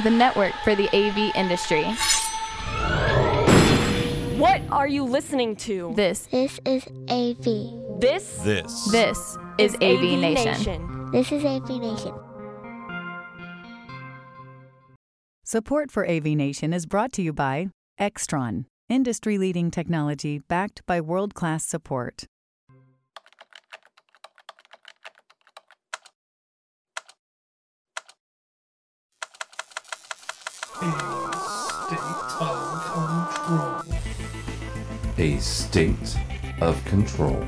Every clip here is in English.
the network for the AV industry. What are you listening to? This, This is AV. This This. this is AV Nation. This is AV Nation. Support for AV Nation is brought to you by Extron, industry leading technology backed by world class support. A state of control.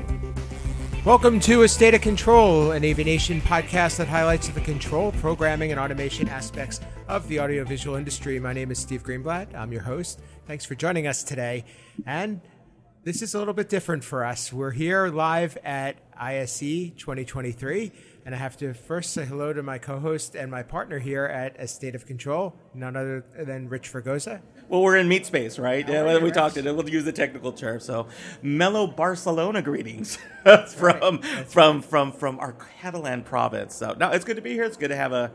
Welcome to A State of Control, an AV Nation podcast that highlights the control, programming, and automation aspects of the audiovisual industry. My name is Steve Greenblatt. I'm your host. Thanks for joining us today. And this is a little bit different for us. We're here live at ISE 2023, and I have to first say hello to my co host and my partner here at A State of Control, none other than Rich Fregosa. Well, we're in meat space, right? Yeah, right, we right. talked it. We'll use the technical term. So, Mellow Barcelona greetings from from from from our Catalan province. So, no, it's good to be here. It's good to have a,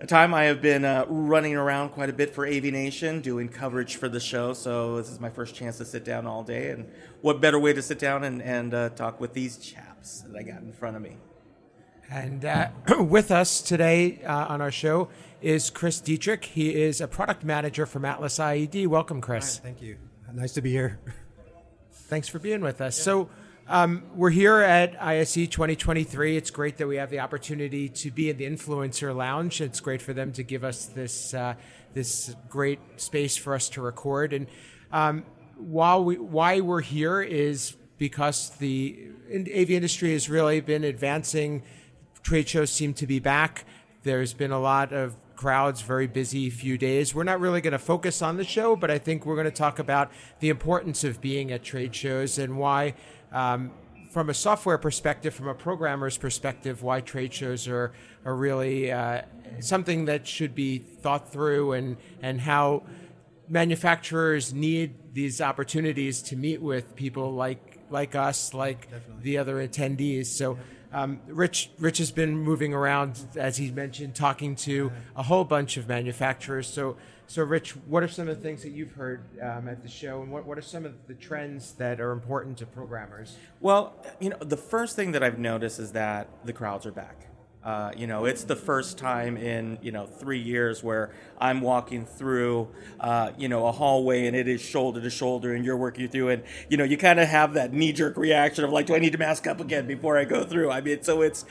a time. I have been uh, running around quite a bit for AV Nation, doing coverage for the show. So, this is my first chance to sit down all day. And what better way to sit down and and uh, talk with these chaps that I got in front of me? And uh, with us today uh, on our show is Chris Deatrick. He is a product manager from Atlas IED. Welcome, Chris. Thank you. Nice to be here. Thanks for being with us. So, um, we're here at ISE 2023. It's great that we have the opportunity to be in the influencer lounge. It's great for them to give us this uh, this great space for us to record. And um, while we why we're here is because the AV industry has really been advancing. Trade shows seem to be back. There's been a lot of crowds, very busy few days. We're not really going to focus on the show, but I think we're going to talk about the importance of being at trade shows and why, um, from a software perspective, from a programmer's perspective, why trade shows are, are really uh, something that should be thought through and, and how manufacturers need these opportunities to meet with people like like us, like the other attendees. So, um, Rich Rich has been moving around, as he mentioned, talking to a whole bunch of manufacturers. So, so Rich, what are some of the things that you've heard um, at the show, and what what are some of the trends that are important to programmers? Well, you know, the first thing that I've noticed is that the crowds are back. Uh, you know, it's the first time in you know three years where I'm walking through, uh, you know, a hallway and it is shoulder to shoulder, and you're working through, and you know, you kind of have that knee jerk reaction of like, do I need to mask up again before I go through? I mean, so it's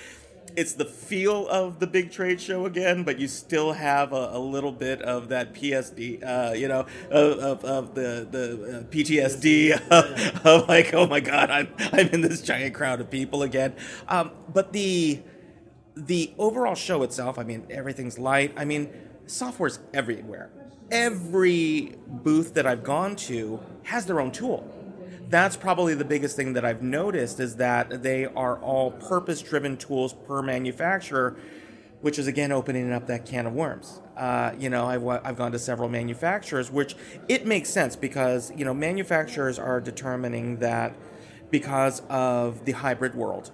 it's the feel of the big trade show again, but you still have a, a little bit of that PSD, uh, you know, of, of, of the the uh, PTSD of, of like, oh my god, I'm I'm in this giant crowd of people again. Um, but the the overall show itself, I mean, everything's light. I mean, software's everywhere. Every booth that I've gone to has their own tool. That's probably the biggest thing that I've noticed is that they are all purpose driven tools per manufacturer, which is again opening up that can of worms. Uh, you know, I've, I've gone to several manufacturers, which it makes sense because, you know, manufacturers are determining that because of the hybrid world,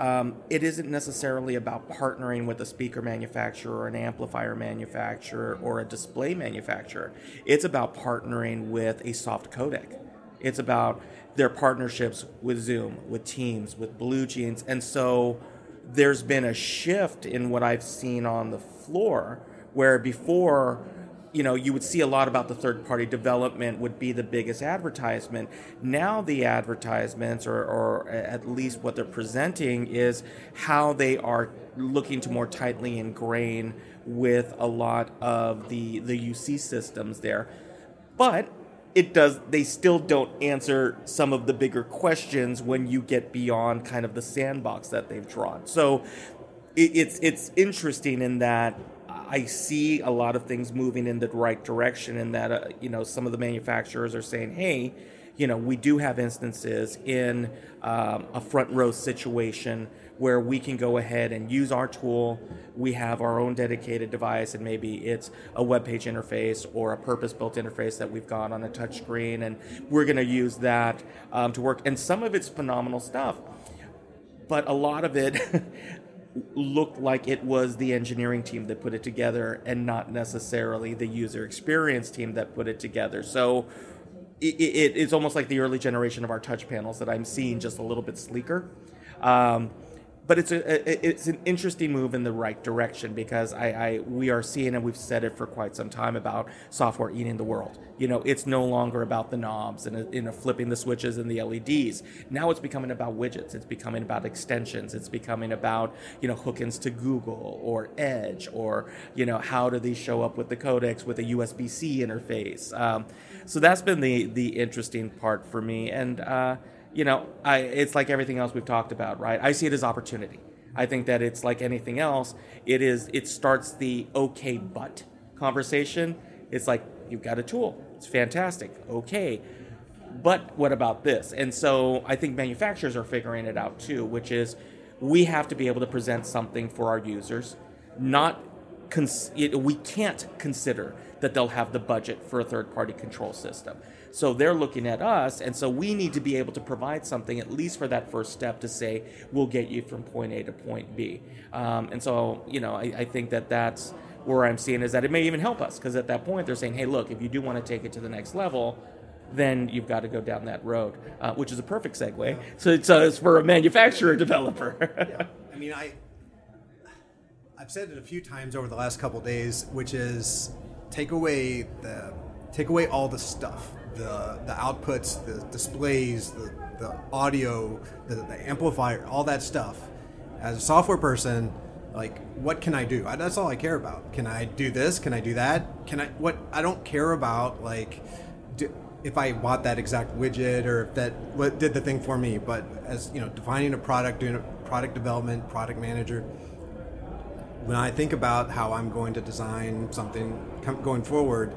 um, it isn't necessarily about partnering with a speaker manufacturer or an amplifier manufacturer or a display manufacturer. It's about partnering with a soft codec. It's about their partnerships with Zoom, with Teams, with Blue Jeans. And so there's been a shift in what I've seen on the floor where before you know, you would see a lot about the third party development would be the biggest advertisement. Now the advertisements, or, or at least what they're presenting, is how they are looking to more tightly ingrain with a lot of the the UC systems there. But it does they still don't answer some of the bigger questions when you get beyond kind of the sandbox that they've drawn. So it, it's it's interesting in that I see a lot of things moving in the right direction, and that uh, you know some of the manufacturers are saying, "Hey, you know, we do have instances in um, a front row situation where we can go ahead and use our tool. We have our own dedicated device, and maybe it's a web page interface or a purpose-built interface that we've got on a touch screen, and we're going to use that um, to work. And some of it's phenomenal stuff, but a lot of it." looked like it was the engineering team that put it together and not necessarily the user experience team that put it together. So it, it, it's almost like the early generation of our touch panels that I'm seeing just a little bit sleeker. Um, but it's a, it's an interesting move in the right direction because I, I we are seeing and we've said it for quite some time about software eating the world. You know, it's no longer about the knobs and you know flipping the switches and the LEDs. Now it's becoming about widgets. It's becoming about extensions. It's becoming about you know hook-ins to Google or Edge or you know how do these show up with the codecs with a USB-C interface. Um, so that's been the the interesting part for me and. Uh, you know, I, it's like everything else we've talked about, right? I see it as opportunity. I think that it's like anything else. It is. It starts the okay, but conversation. It's like you've got a tool. It's fantastic. Okay, but what about this? And so I think manufacturers are figuring it out too, which is we have to be able to present something for our users. Not cons- we can't consider that they'll have the budget for a third-party control system. So they're looking at us, and so we need to be able to provide something at least for that first step to say we'll get you from point A to point B. Um, and so you know, I, I think that that's where I'm seeing is that it may even help us because at that point they're saying, hey, look, if you do want to take it to the next level, then you've got to go down that road, uh, which is a perfect segue. So it's, uh, it's for a manufacturer developer. yeah. I mean, I I've said it a few times over the last couple days, which is take away the take away all the stuff the the outputs, the displays, the, the audio, the, the amplifier, all that stuff. As a software person, like what can I do? I, that's all I care about. Can I do this? Can I do that? Can I what? I don't care about like do, if I bought that exact widget or if that what did the thing for me. But as you know, defining a product, doing a product development, product manager. When I think about how I'm going to design something going forward,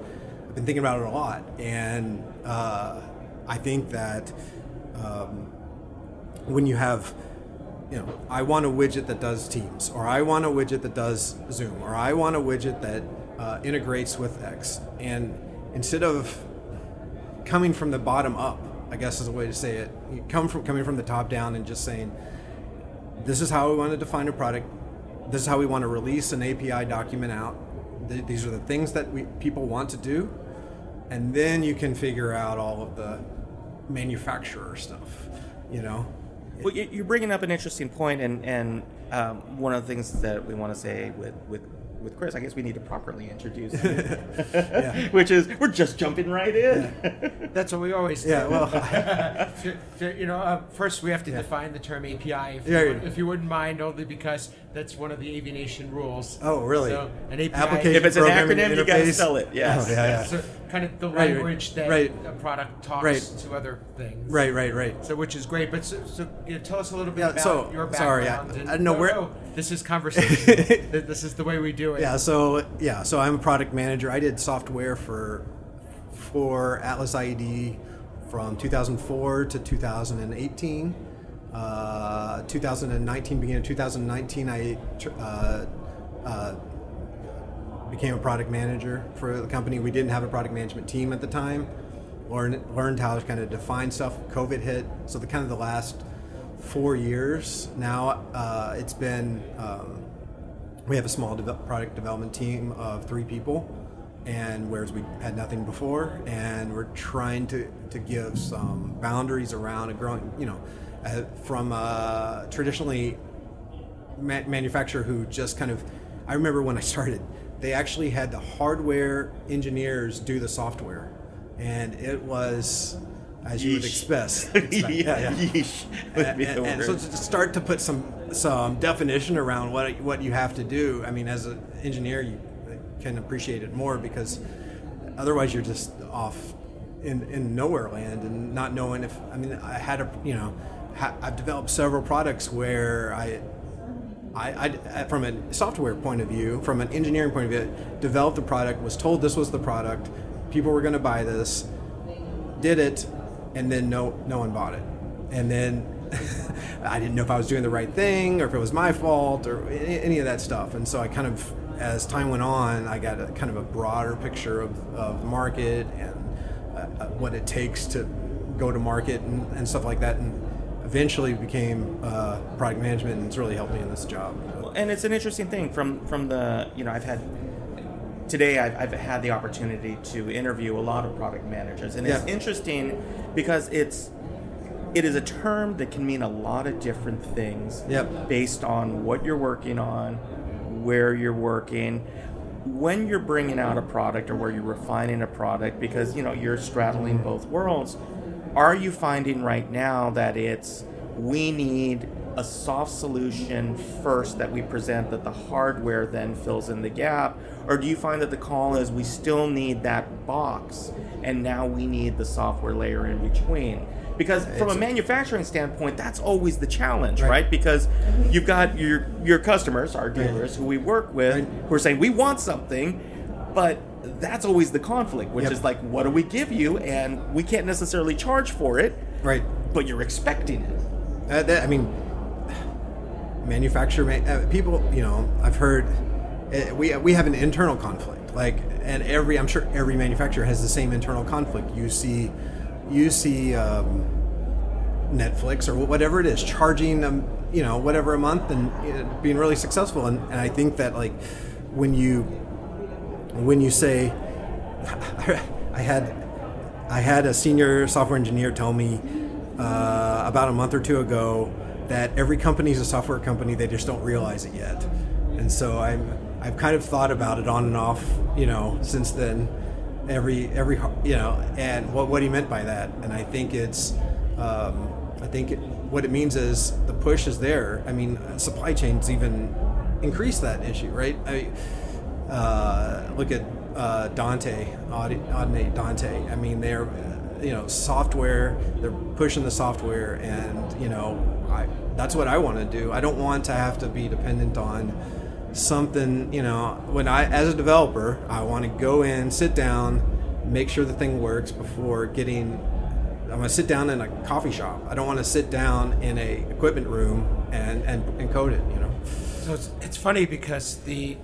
I've been thinking about it a lot, and uh, I think that um, when you have, you know, I want a widget that does Teams, or I want a widget that does Zoom, or I want a widget that uh, integrates with X, and instead of coming from the bottom up, I guess is a way to say it. You come from coming from the top down and just saying, this is how we want to define a product. This is how we want to release an API document out. These are the things that we people want to do and then you can figure out all of the manufacturer stuff. You know. Well, you're bringing up an interesting point, and and um, one of the things that we want to say with with with Chris, I guess we need to properly introduce him, yeah. which is we're just jumping right in. Yeah. That's what we always do. Yeah, well, you know, uh, first we have to yeah. define the term API, if, you would, if you wouldn't mind, only because that's one of the AV Nation rules. Oh, really? So an API, Application if it's an acronym, interface. you got to spell it. Yes. Oh, yeah, yeah. So kind of the right, language that right. a product talks right. to other things. Right, right, right. So which is great. But so, so you know, tell us a little bit yeah, about so, your sorry, background. I, and, I don't know no, where. No, oh, this is conversation. this is the way we do it. Yeah. So yeah. So I'm a product manager. I did software for for Atlas IED from 2004 to 2018. Uh, 2019, beginning of 2019, I uh, uh, became a product manager for the company. We didn't have a product management team at the time. Learned, learned how to kind of define stuff. COVID hit, so the kind of the last four years now, uh, it's been um, we have a small de- product development team of three people, and whereas we had nothing before, and we're trying to to give some boundaries around a growing, you know, uh, from a traditionally ma- manufacturer who just kind of. I remember when I started, they actually had the hardware engineers do the software, and it was as you would expect. yeah, yeah. Yeesh and, and, and so to start to put some some definition around what what you have to do. I mean, as an engineer, you can appreciate it more because otherwise you're just off in in nowhere land and not knowing if. I mean, I had a you know, ha, I've developed several products where I. I, I, from a software point of view, from an engineering point of view, developed the product, was told this was the product, people were going to buy this, did it, and then no no one bought it, and then I didn't know if I was doing the right thing or if it was my fault or any, of that stuff, and so I kind of as time went on, I got a kind of a broader picture of, of the market and uh, uh what it takes to go to market and, and stuff like that, and eventually became uh, product management, and it's really helped me in this job. and it's an interesting thing from from the you know I've had today I've, I've had the opportunity to interview a lot of product managers, and it's interesting because it's it is a term that can mean a lot of different things Yep. based on what you're working on, where you're working, when you're bringing out a product or where you're refining a product because you know you're straddling both worlds. Are you finding right now that it's we need a soft solution first that we present that the hardware then fills in the gap or do you find that the call is we still need that box and now we need the software layer in between because from a manufacturing standpoint that's always the challenge right, Right. because you've got your your customers our dealers who we work with Right. who are saying we want something but that's always the conflict which Yep. is like what do we give you and we can't necessarily charge for it Right. but you're expecting it Uh, that, I mean, manufacturer uh, people. You know, I've heard uh, we we have an internal conflict. Like, and every I'm sure every manufacturer has the same internal conflict. You see, you see. Um, Netflix or whatever it is, charging them, you know, whatever a month and you being really successful. And, and I think that like when you when you say, I had I had a senior software engineer tell me uh, about a month or two ago that every company is a software company. They just don't realize it yet. And so I'm I've kind of thought about it on and off, you know, since then. Every every you know, and what what he meant by that, and I think it's. Um, I think it, what it means is the push is there. I mean, supply chains even increase that issue, right? I, uh, look at uh, Dante, Audi- Audinate Dante. I mean, they're you know software. They're pushing the software, and you know, I, that's what I want to do. I don't want to have to be dependent on something. You know, when I as a developer, I want to go in, sit down, make sure the thing works before getting I'm gonna sit down in a coffee shop. I don't want to sit down in a equipment room and, and, and code it. You know. So it's, it's funny because the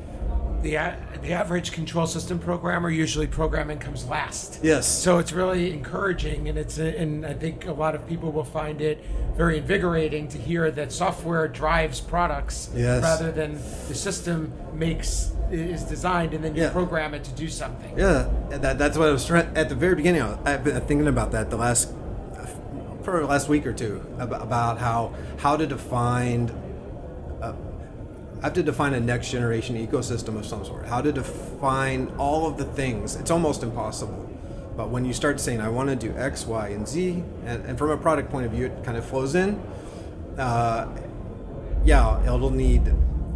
the a- the average control system programmer usually programming comes last. Yes. So it's really encouraging, and it's and I think a lot of people will find it very invigorating to hear that software drives products Yes. rather than the system makes is designed and then you Yeah. program it to do something. Yeah, that, that's what I was trying at the very beginning. I've been thinking about that the last for the last week or two about, about how how to define. Uh, I have to define a next generation ecosystem of some sort. How to define all of the things. It's almost impossible. But when you start saying, I want to do X, Y, and Z, and, and from a product point of view, it kind of flows in. Uh, yeah, it'll need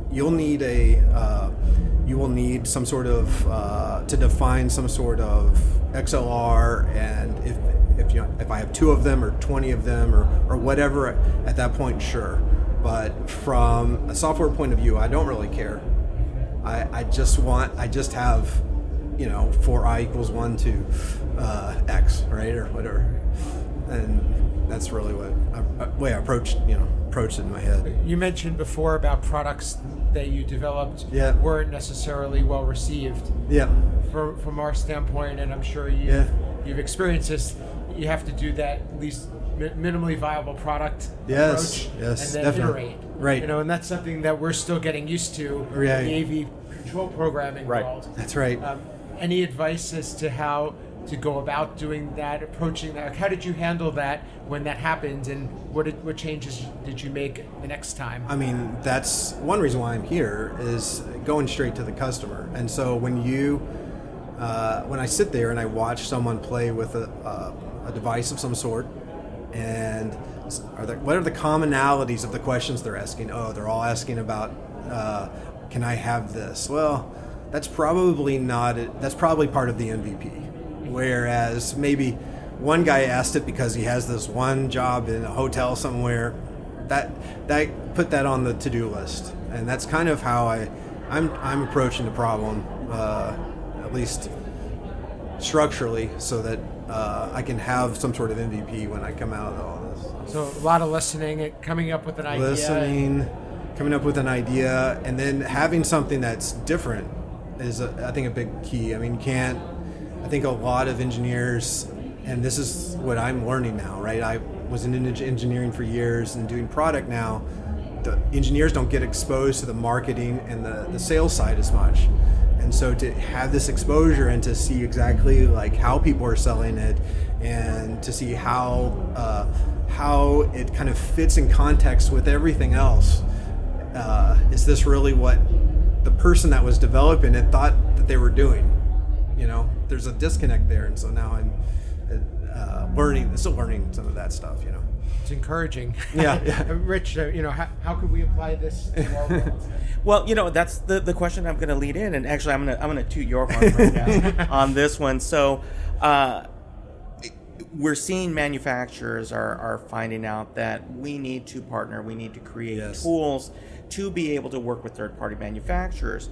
you'll need a uh, you will need some sort of uh, to define some sort of XLR, and if if you if I have two of them or twenty of them or or whatever at that point, sure. But from a software point of view, I don't really care. I, I just want I just have you know for i equals one to uh, x right or whatever, and that's really what I, way I approached you know approached it in my head. You mentioned before about products that you developed Yeah. weren't necessarily well received. Yeah. from from our standpoint, and I'm sure you Yeah. you've experienced this. You have to do that at least minimally viable product Yes, approach, yes, and then definitely. iterate. Right. You know, and that's something that we're still getting used to Right. in the AV control programming Right. world. That's right. Um, any advice as to how to go about doing that, approaching that? How did you handle that when that happened, and what did, what changes did you make the next time? I mean, that's one reason why I'm here is going straight to the customer. And so when you, uh, when I sit there and I watch someone play with a, uh, a device of some sort, and are there, what are the commonalities of the questions they're asking? Oh, they're all asking about, uh, can I have this? Well, that's probably not. That's probably part of the MVP. Whereas maybe one guy asked it because he has this one job in a hotel somewhere that that put that on the to-do list and that's kind of how i i'm i'm approaching the problem uh, at least structurally so that uh, i can have some sort of mvp when i come out of all this So a lot of listening, coming up with an idea. listening coming up with an idea and then having something that's different is a, i think a big key. I mean can't i think a lot of engineers and this is what i'm learning now right? I was in engineering for years and doing product now. The engineers don't get exposed to the marketing and the, the sales side as much and so to have this exposure and to see exactly like how people are selling it and to see how uh, how it kind of fits in context with everything else uh, is this really what the person that was developing it thought that they were doing? You know there's a disconnect there. And so now i'm uh, learning still learning some of that stuff you know it's encouraging. Yeah, yeah. Rich, uh, you know, how, how could we apply this? Well, you know, that's the, the question I'm going to lead in, and actually, I'm going to I'm going to toot your horn right now on this one. So, uh, we're seeing manufacturers are, are finding out that we need to partner, we need to create Yes. tools to be able to work with third party manufacturers,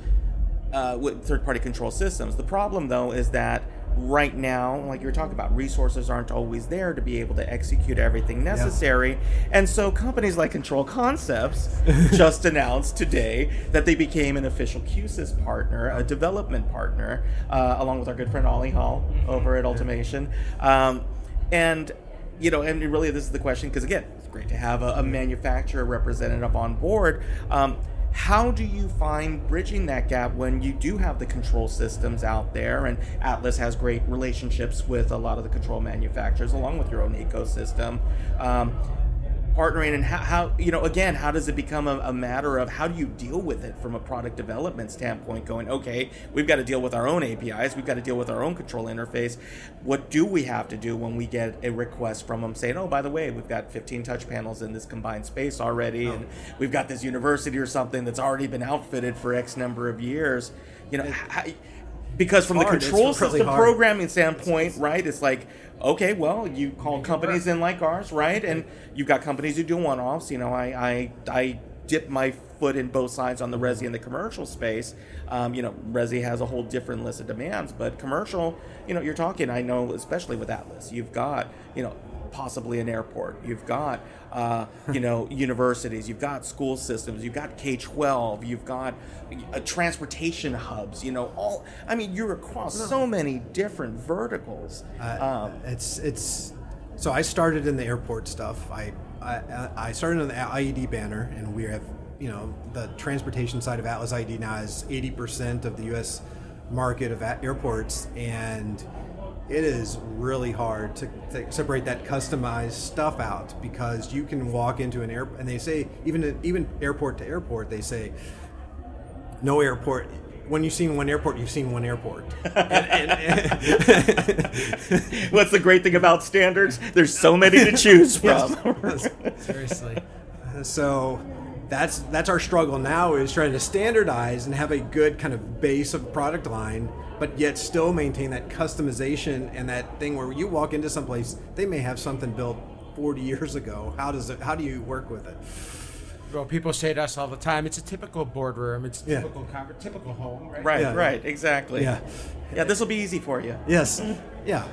uh, with third party control systems. The problem, though, is that right now, like you were talking about, resources aren't always there to be able to execute everything necessary. And so companies like Control Concepts just announced today that they became an official QSys partner, a development partner, uh, along with our good friend Ollie Hall over at Ultimation. Um, and you know, and really, this is the question because again, it's great to have a, a manufacturer representative on board. Um, how do you find bridging that gap when you do have the control systems out there? And atlas has great relationships with a lot of the control manufacturers along with your own ecosystem. Um, partnering and how, how you know again how does it become a, a matter of how do you deal with it from a product development standpoint going okay we've got to deal with our own apis we've got to deal with our own control interface. What do we have to do when we get a request from them saying oh by the way we've got 15 touch panels in this combined space already and oh. we've got this university or something that's already been outfitted for x number of years. You know how, because from the hard. It's control system hard. programming standpoint, right? It's like, okay, well, you call companies in like ours, right? And you've got companies who do one-offs. You know, I I, I dip my foot in both sides on the resi and the commercial space. Um, you know, resi has a whole different list of demands, but commercial, you know, you're talking. I know, especially with Atlas, you've got you know possibly an airport. You've got, uh, you know, universities. You've got school systems. You've got K twelve. You've got uh, transportation hubs. You know, all. I mean, you're across so many different verticals. Uh, Um, it's it's so I started in the airport stuff. I I, I started on the IED banner, and we have you know the transportation side of Atlas IED now is eighty percent of the U.S. market of airports, and it is really hard to, to separate that customized stuff out because you can walk into an air and they say even even airport to airport they say no airport when you've seen one airport you've seen one airport and, and, What's the great thing about standards? There's so many to choose from. Seriously. so that's that's our struggle now is trying to standardize and have a good kind of base of product line but yet still maintain that customization and that thing where you walk into someplace they may have something built 40 years ago. How does it how do you work with it Well, people say to us all the time, it's a typical boardroom. It's a Yeah. typical conver- typical home, right? right, Yeah. right, exactly. Yeah. yeah. This will be easy for you. yes yeah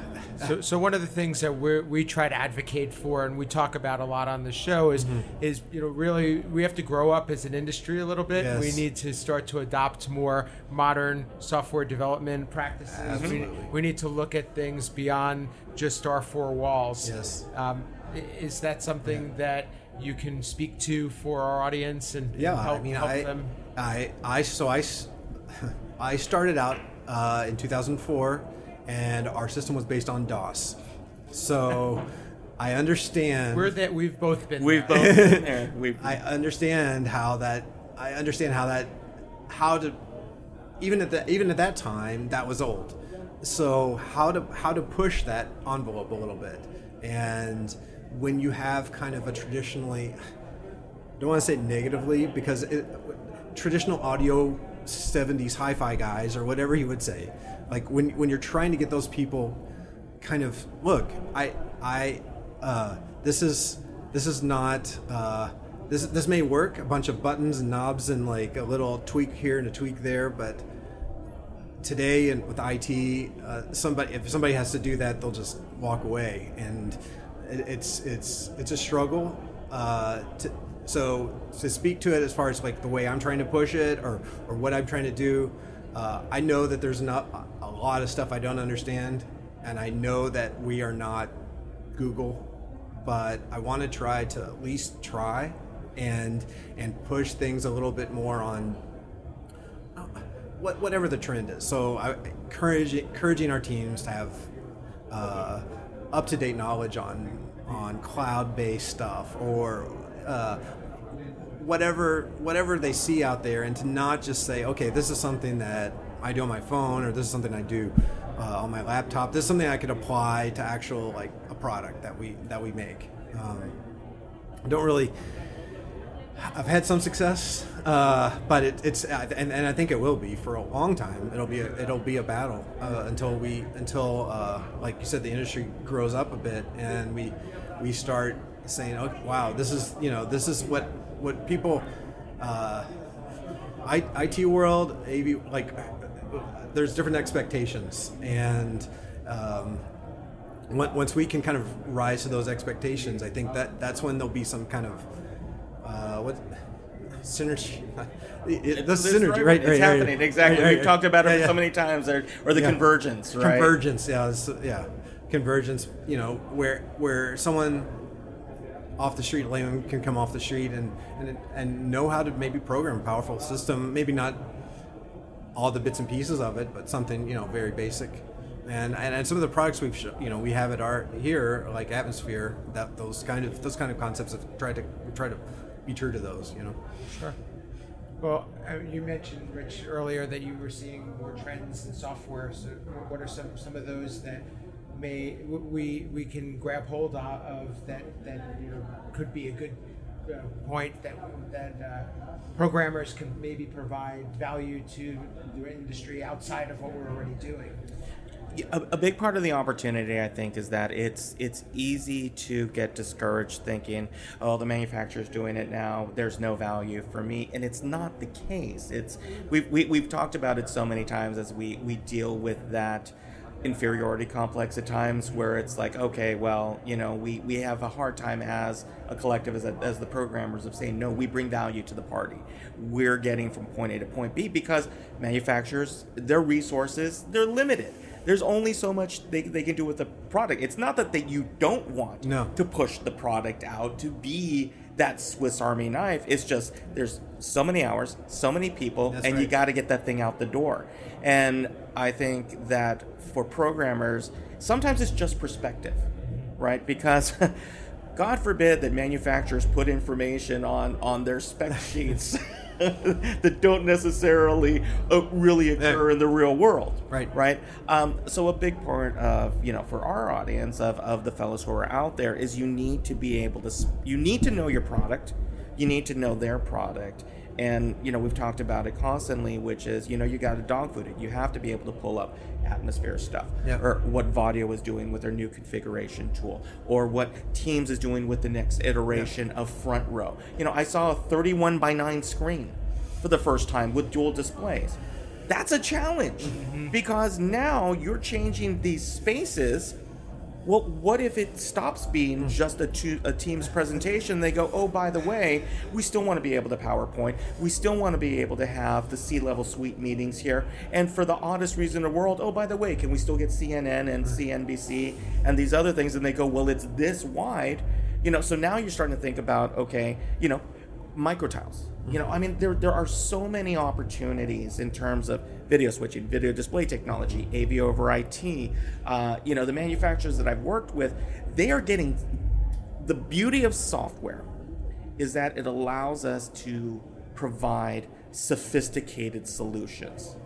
So, so one of the things that we we try to advocate for, and we talk about a lot on the show, is Mm-hmm. is you know really we have to grow up as an industry a little bit. Yes. We need to start to adopt more modern software development practices. We, Absolutely. we need to look at things beyond just our four walls. Yes. Um, is that something that you can speak to for our audience and and Yeah, help, I mean, help I, them? I, I, so I, s- I started out uh, in 2004, and our system was based on DOS. So I understand. We're that we've both been. We've there. both been there. We've I understand how that. I understand how that. How to. Even at the even at that time, that was old. So how to how to push that envelope a little bit, and when you have kind of a traditionally I don't want to say negatively because it, traditional audio 70s hi-fi guys or whatever you would say like when when you're trying to get those people kind of look i i uh, this is this is not uh, this this may work a bunch of buttons and knobs and like a little tweak here and a tweak there but today and with IT, uh, somebody if somebody has to do that, they'll just walk away, and it, it's it's it's a struggle. Uh, to, so to speak to it as far as like the way I'm trying to push it or or what I'm trying to do, uh, I know that there's not a lot of stuff I don't understand, and I know that we are not Google, but I want to try to at least try and and push things a little bit more on uh, what, whatever the trend is. So, I, encouraging encouraging our teams to have uh, up to date knowledge on on cloud based stuff or uh, whatever whatever they see out there, and to not just say, okay, this is something that I do on my phone or this is something I do uh, on my laptop. This is something I could apply to actual like a product that we that we make. Um, don't really. I've had some success, uh, but it, it's and, and I think it will be for a long time. It'll be a, it'll be a battle uh, until we until uh, like you said the industry grows up a bit and we we start saying, oh wow, this is you know this is what what people uh, IT world AV like there's different expectations and. Um, once we can kind of rise to those expectations, I think that that's when there'll be some kind of uh, what synergy. It, the synergy, right? right it's right, happening right, exactly. We've talked about it yeah, so many times, or, or the yeah. convergence, right? Convergence, yeah, yeah, convergence. You know, where where someone off the street, layman can come off the street and, and and know how to maybe program a powerful system. Maybe not all the bits and pieces of it, but something you know very basic and, and, and some of the products we've you know we have at our here like atmosphere that those kind of those kind of concepts have tried to try to be true to those you know? Sure. Well uh, you mentioned rich earlier that you were seeing more trends in software. So what are some some of those that may we we can grab hold of that that you know could be a good uh, point that that uh, programmers can maybe provide value to the industry outside of what we're already doing a, a, big part of the opportunity, I think, is that it's it's easy to get discouraged thinking, "Oh, the manufacturer's doing it now. There's no value for me," and it's not the case. It's we've we, have we have talked about it so many times as we we deal with that inferiority complex at times where it's like okay well you know we we have a hard time as a collective as, a, as the programmers of saying no we bring value to the party we're getting from point a to point b because manufacturers their resources they're limited there's only so much they, they can do with the product. It's not that they, you don't want no. to push the product out to be that Swiss Army knife. It's just there's so many hours, so many people, That's and right. you got to get that thing out the door. And I think that for programmers, sometimes it's just perspective, right? Because God forbid that manufacturers put information on on their spec sheets that don't necessarily uh, really occur in the real world. Right. Right. Um, so a big part of you know for our audience of of the fellows who are out there is you need to be able to you need to know your product, you need to know their product, and you know we've talked about it constantly which is you know you got to dog food it you have to be able to pull up atmosphere stuff yep. or what Vadio was doing with their new configuration tool or what Teams is doing with the next iteration yep. of front row you know I saw a 31 by 9 screen for the first time with dual displays that's a challenge mm-hmm. because now you're changing these spaces well, what if it stops being just a, a team's presentation? They go, oh, by the way, we still want to be able to PowerPoint. We still want to be able to have the C-level suite meetings here. And for the oddest reason in the world, oh, by the way, can we still get CNN and CNBC and these other things? And they go, well, it's this wide. You know, so now you're starting to think about, okay, you know, microtiles. You know, I mean, there, there are so many opportunities in terms of video switching, video display technology, AV over IT. Uh, you know, the manufacturers that I've worked with, they are getting the beauty of software is that it allows us to provide sophisticated solutions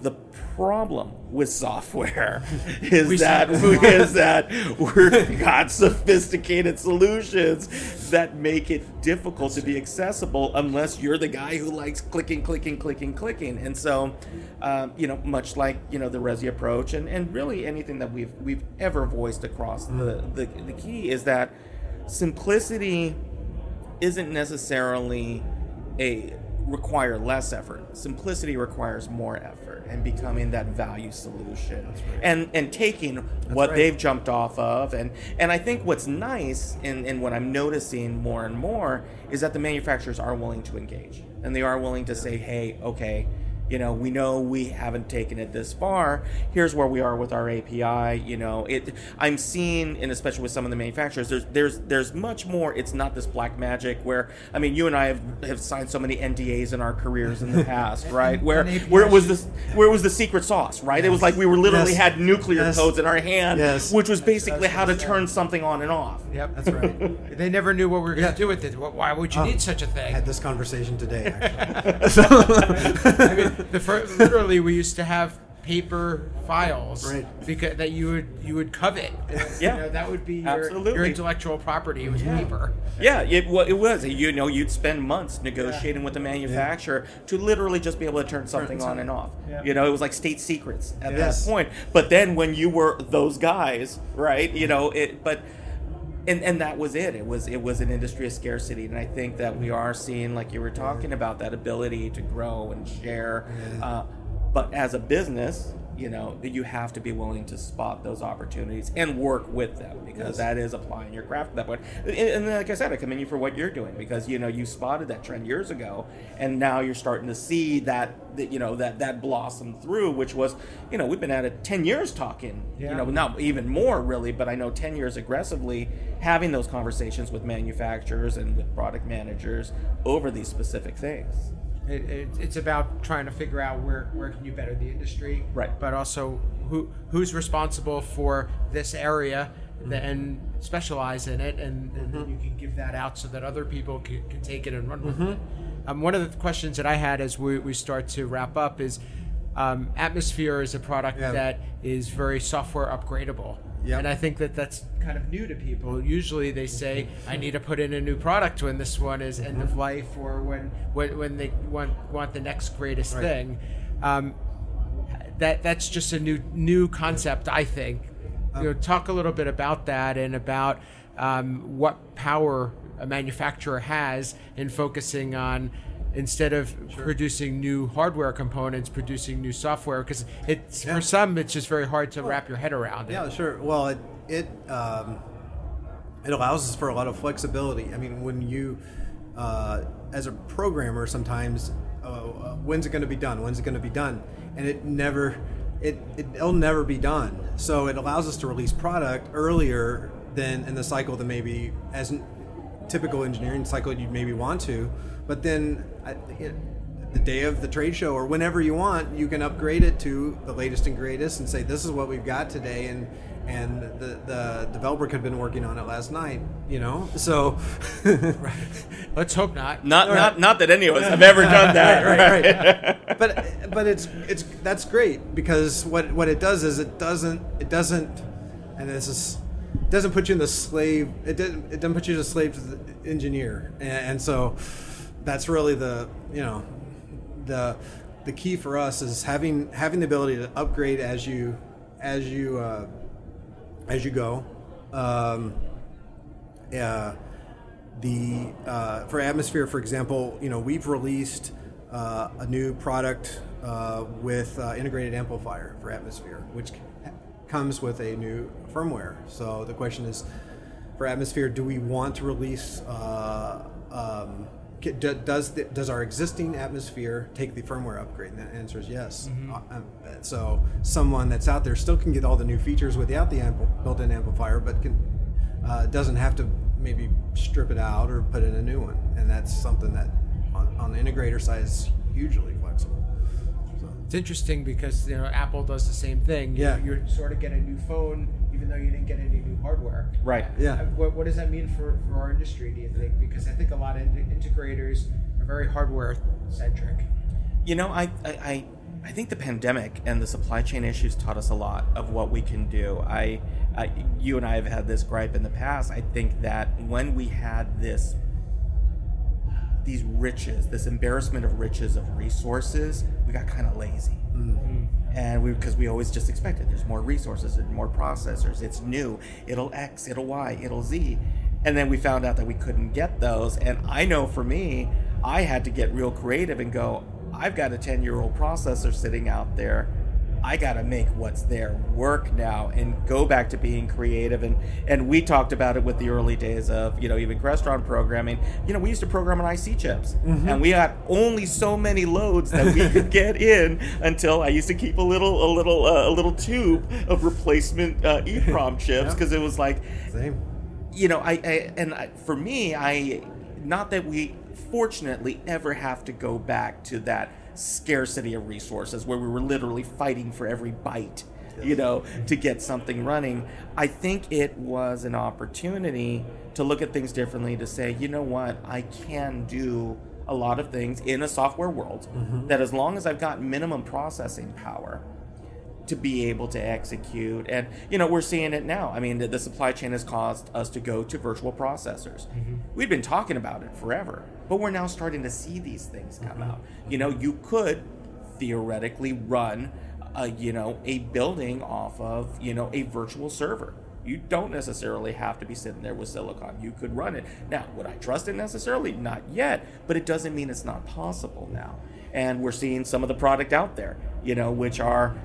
the problem with software is that is that we've got sophisticated solutions that make it difficult to be accessible unless you're the guy who likes clicking, clicking, clicking, clicking. And so, um, you know, much like you know the Resi approach, and, and really anything that we've we've ever voiced across the, the the key is that simplicity isn't necessarily a require less effort. Simplicity requires more effort and becoming that value solution right. and and taking That's what right. they've jumped off of and and I think what's nice and, and what I'm noticing more and more is that the manufacturers are willing to engage and they are willing to say, hey, okay, you know, we know we haven't taken it this far. Here's where we are with our API. You know, it. I'm seeing, and especially with some of the manufacturers, there's there's there's much more. It's not this black magic where I mean, you and I have, have signed so many NDAs in our careers in the past, right? Where where it was this where it was the secret sauce, right? It was like we were literally Yes. had nuclear Yes. codes in our hand, Yes. which was basically how to turn something on and off. Yep, That's right. They never knew what we were going to Yeah. do with it. Why would you Oh, need such a thing? I had this conversation today. Actually. I mean, the fir- literally, we used to have paper files Right. because that you would you would covet. Yeah. you know, that would be your, Absolutely. your intellectual property. It was paper. Yeah, it, wa- it was. You know, you'd spend months negotiating with the manufacturer to literally just be able to turn something on and off. You know, it was like state secrets at Yes. that point. But then when you were those guys, right? You know, it. But and and that was it. It was it was an industry of scarcity, and I think that we are seeing, like you were talking about, that ability to grow and share. Uh, but as a business, you know, that you have to be willing to spot those opportunities and work with them because that is applying your craft at that point. And, and like I said, I commend you for what you're doing because you know you spotted that trend years ago, and now you're starting to see that, that you know that that blossom through, which was you know we've been at it ten years talking, you know, not even more really, but I know ten years aggressively having those conversations with manufacturers and with product managers over these specific things. It, it, it's about trying to figure out where, where can you better the industry, Right. But also who who's responsible for this area and specialize in it, and, and then you can give that out so that other people can, can take it and run with it. Um, one of the questions that I had as we, we start to wrap up is um, Atmosphere is a product Yeah. that is very software upgradable. Yep. And I think that that's kind of new to people. Usually they say, I need to put in a new product when this one is end of life or when, when, when they want, want the next greatest Right. thing. Um, that that's just a new new concept, I think. you know, talk a little bit about that and about um, what power a manufacturer has in focusing on instead of producing new hardware components, producing new software. Because it's Yeah. for some, it's just very hard to wrap your head around. Yeah, it. sure. Well, it it um, it allows us for a lot of flexibility. I mean, when you uh, as a programmer, sometimes uh, uh, when's it going to be done? When's it going to be done? And it never it, it it'll never be done. So it allows us to release product earlier than in the cycle than maybe as typical engineering cycle you'd maybe want to. But then I, it, the day of the trade show or whenever you want, you can upgrade it to the latest and greatest and say this is what we've got today and and the, the developer could have been working on it last night, you know. So Let's hope not. Not not not that any of us have ever done that. right, right. but but it's it's that's great because what what it does is it doesn't it doesn't and this is it doesn't put you in the slave it doesn't it doesn't put you as a slave to the engineer and, and so that's really the you know the the key for us is having having the ability to upgrade as you as you uh, as you go. Um, uh, the uh, for atmosphere, for example, you know we've released uh, a new product uh, with uh, integrated amplifier for atmosphere, which comes with a new firmware. So the question is, for atmosphere, do we want to release? Uh, um, does the, does our existing atmosphere take the firmware upgrade? And the answer is yes. Uh, um, so someone that's out there still can get all the new features without the ampl- built-in amplifier, but can uh, doesn't have to maybe strip it out or put in a new one, and that's something that on, on the integrator side is hugely flexible. So, It's interesting because you know Apple does the same thing. You, Yeah. you sort of get a new phone even though you didn't get any new hardware. Right. Yeah. Uh, What, what does that mean for, for our industry? Do you think? Because I think a lot of integrators are very hardware centric. You know, I, I, I, I think the pandemic and the supply chain issues taught us a lot of what we can do. I, I, you and I have had this gripe in the past. I think that when we had this, these riches, this embarrassment of riches of resources, we got kind of lazy. And we, because we always just expected there's more resources and more processors. It's new. It'll X, it'll Y, it'll Z. And then we found out that we couldn't get those. And I know for me, I had to get real creative and go, I've got a 10 year old processor sitting out there. I got to make what's there work now and go back to being creative. And, and we talked about it with the early days of, you know, even Crestron programming. You know, we used to program on IC chips and we had only so many loads that we could get in until I used to keep a little, a little, uh, a little tube of replacement uh, EEPROM chips because it was like, Same. you know, I, I and I, for me, I not that we fortunately ever have to go back to that scarcity of resources where we were literally fighting for every bite, you know, to get something running. I think it was an opportunity to look at things differently to say, you know what, I can do a lot of things in a software world mm-hmm. that as long as I've got minimum processing power, to be able to execute. And, you know, we're seeing it now. I mean, the, the supply chain has caused us to go to virtual processors. Mm-hmm. We've been talking about it forever, but we're now starting to see these things come mm-hmm. out. You know, you could theoretically run, a, you know, a building off of, you know, a virtual server. You don't necessarily have to be sitting there with silicon. You could run it. Now, would I trust it necessarily? Not yet, but it doesn't mean it's not possible now. And we're seeing some of the product out there, you know, which are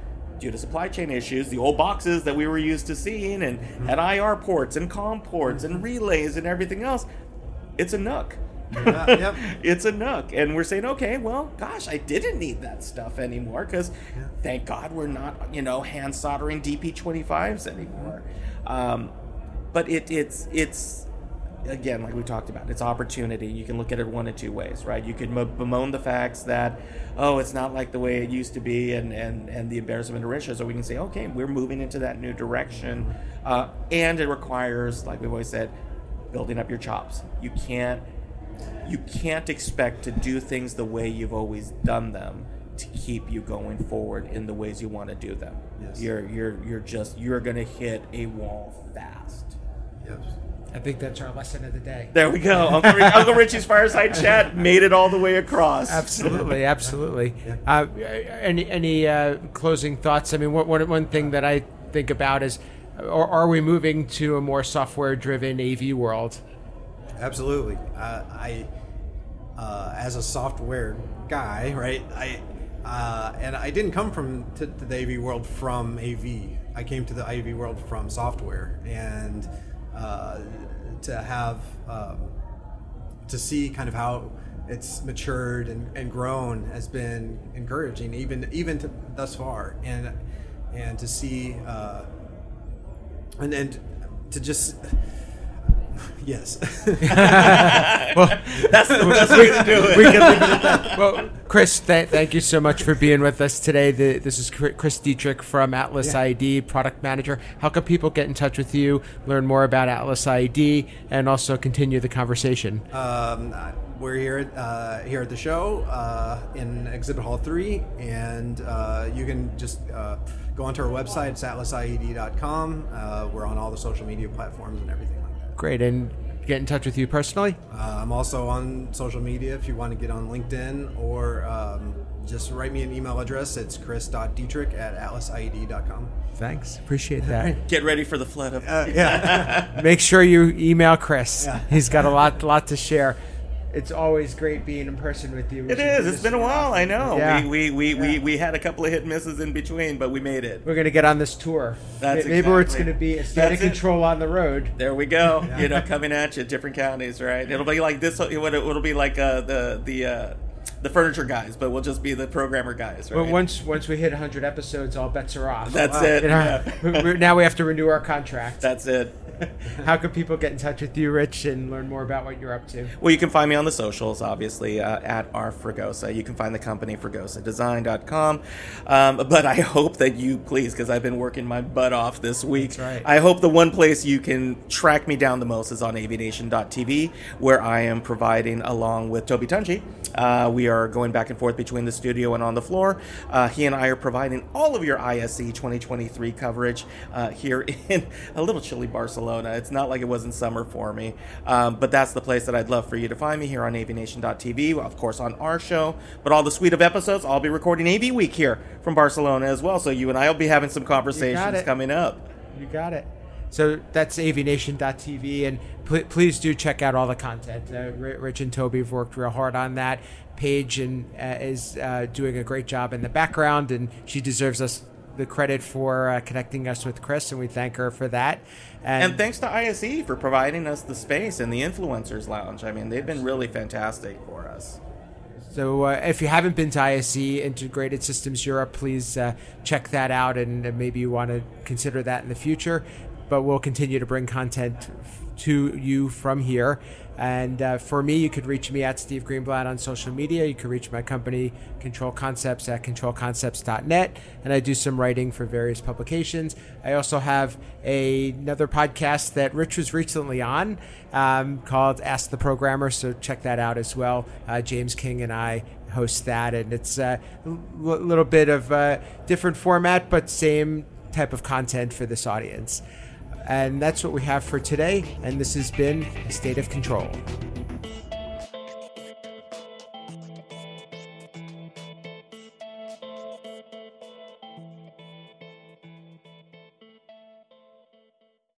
due to supply chain issues, the old boxes that we were used to seeing and had IR ports and COM ports and relays and everything else. It's a NUC. Yeah, yep. it's a NUC. And we're saying, okay, well, gosh, I didn't need that stuff anymore because thank God we're not, you know, hand soldering DB25s anymore. Um, but it, it's, it's, again, like we talked about, it's opportunity. You can look at it one of two ways, right? You could bemoan the facts that, oh, it's not like the way it used to be and, and, and the embarrassment of riches. Or we can say, okay, we're moving into that new direction. Uh, and it requires, like we've always said, building up your chops. You can't you can't expect to do things the way you've always done them to keep you going forward in the ways you want to do them. Yes. You're you're you're just you're gonna hit a wall fast. Yes. I think that's our lesson of the day. There we go. Uncle, Ri- Uncle Richie's fireside chat made it all the way across. Absolutely, absolutely. Uh, any any uh, closing thoughts? I mean, one, one one thing that I think about is, are, are we moving to a more software-driven AV world? Absolutely. Uh, I, uh, as a software guy, right? I, uh, and I didn't come from to, to the AV world from AV. I came to the AV world from software, and uh, to have um, to see kind of how it's matured and, and grown has been encouraging, even even to thus far, and and to see uh, and and to just yes. well, That's the best way to do it. we can leave it at that. Well, Chris, th- thank you so much for being with us today. The, this is Chris Deatrick from Atlas Yeah. ID, product manager. How can people get in touch with you, learn more about AtlasIED, and also continue the conversation? Um, we're here at, uh, here at the show uh, in Exhibit Hall 3, and uh, you can just uh, go onto our website, it's atlasied.com. Uh, we're on all the social media platforms and everything like that. Great, and get in touch with you personally. Uh, I'm also on social media if you want to get on LinkedIn or um, just write me an email address. It's chris.deatrick at atlasied.com. Thanks, appreciate that. Get ready for the flood of. Uh, yeah. Make sure you email Chris. Yeah. He's got a lot, lot to share. It's always great being in person with you. It is. It's been a while. I know. Yeah. We, we, we, Yeah. we, we had a couple of hit misses in between, but we made it. We're gonna get on this tour. That's Maybe where it's gonna be a state of control on the road. There we go. You know, coming at you, different counties, right? It'll be like this. It'll, it'll be like uh, the the uh, the furniture guys, but we'll just be the programmer guys, right? But once once we hit 100 episodes, all bets are off. That's it. You know, yeah. now we have to renew our contract. That's it. How can people get in touch with you, Rich, and learn more about what you're up to? Well, you can find me on the socials, obviously, uh, at R Fregosa. You can find the company, fregosadesign.com. Um, but I hope that you, please, because I've been working my butt off this week. That's right. I hope the one place you can track me down the most is on avnation.tv, where I am providing, along with Toby Tunji, uh, we are going back and forth between the studio and on the floor. Uh, he and I are providing all of your ISE 2023 coverage uh, here in a little chilly Barcelona. It's not like it was in summer for me, um, but that's the place that I'd love for you to find me here on avnation.tv, of course on our show, but all the suite of episodes, I'll be recording AV Week here from Barcelona as well, so you and I will be having some conversations coming up. You got it. So that's avnation.tv, and pl- please do check out all the content. Uh, Rich and Toby have worked real hard on that. Paige and uh, is uh, doing a great job in the background, and she deserves us the credit for uh, connecting us with Chris, and we thank her for that. And, and, thanks to ISE for providing us the space and the Influencers Lounge. I mean, they've been really fantastic for us. So, uh, if you haven't been to ISE Integrated Systems Europe, please uh, check that out, and maybe you want to consider that in the future. But we'll continue to bring content to you from here. And uh, for me, you could reach me at Steve Greenblatt on social media. You can reach my company, Control Concepts, at controlconcepts.net. And I do some writing for various publications. I also have a, another podcast that Rich was recently on um, called Ask the Programmer. So check that out as well. Uh, James King and I host that. And it's a uh, little bit of a different format, but same type of content for this audience. And that's what we have for today. And this has been State of Control.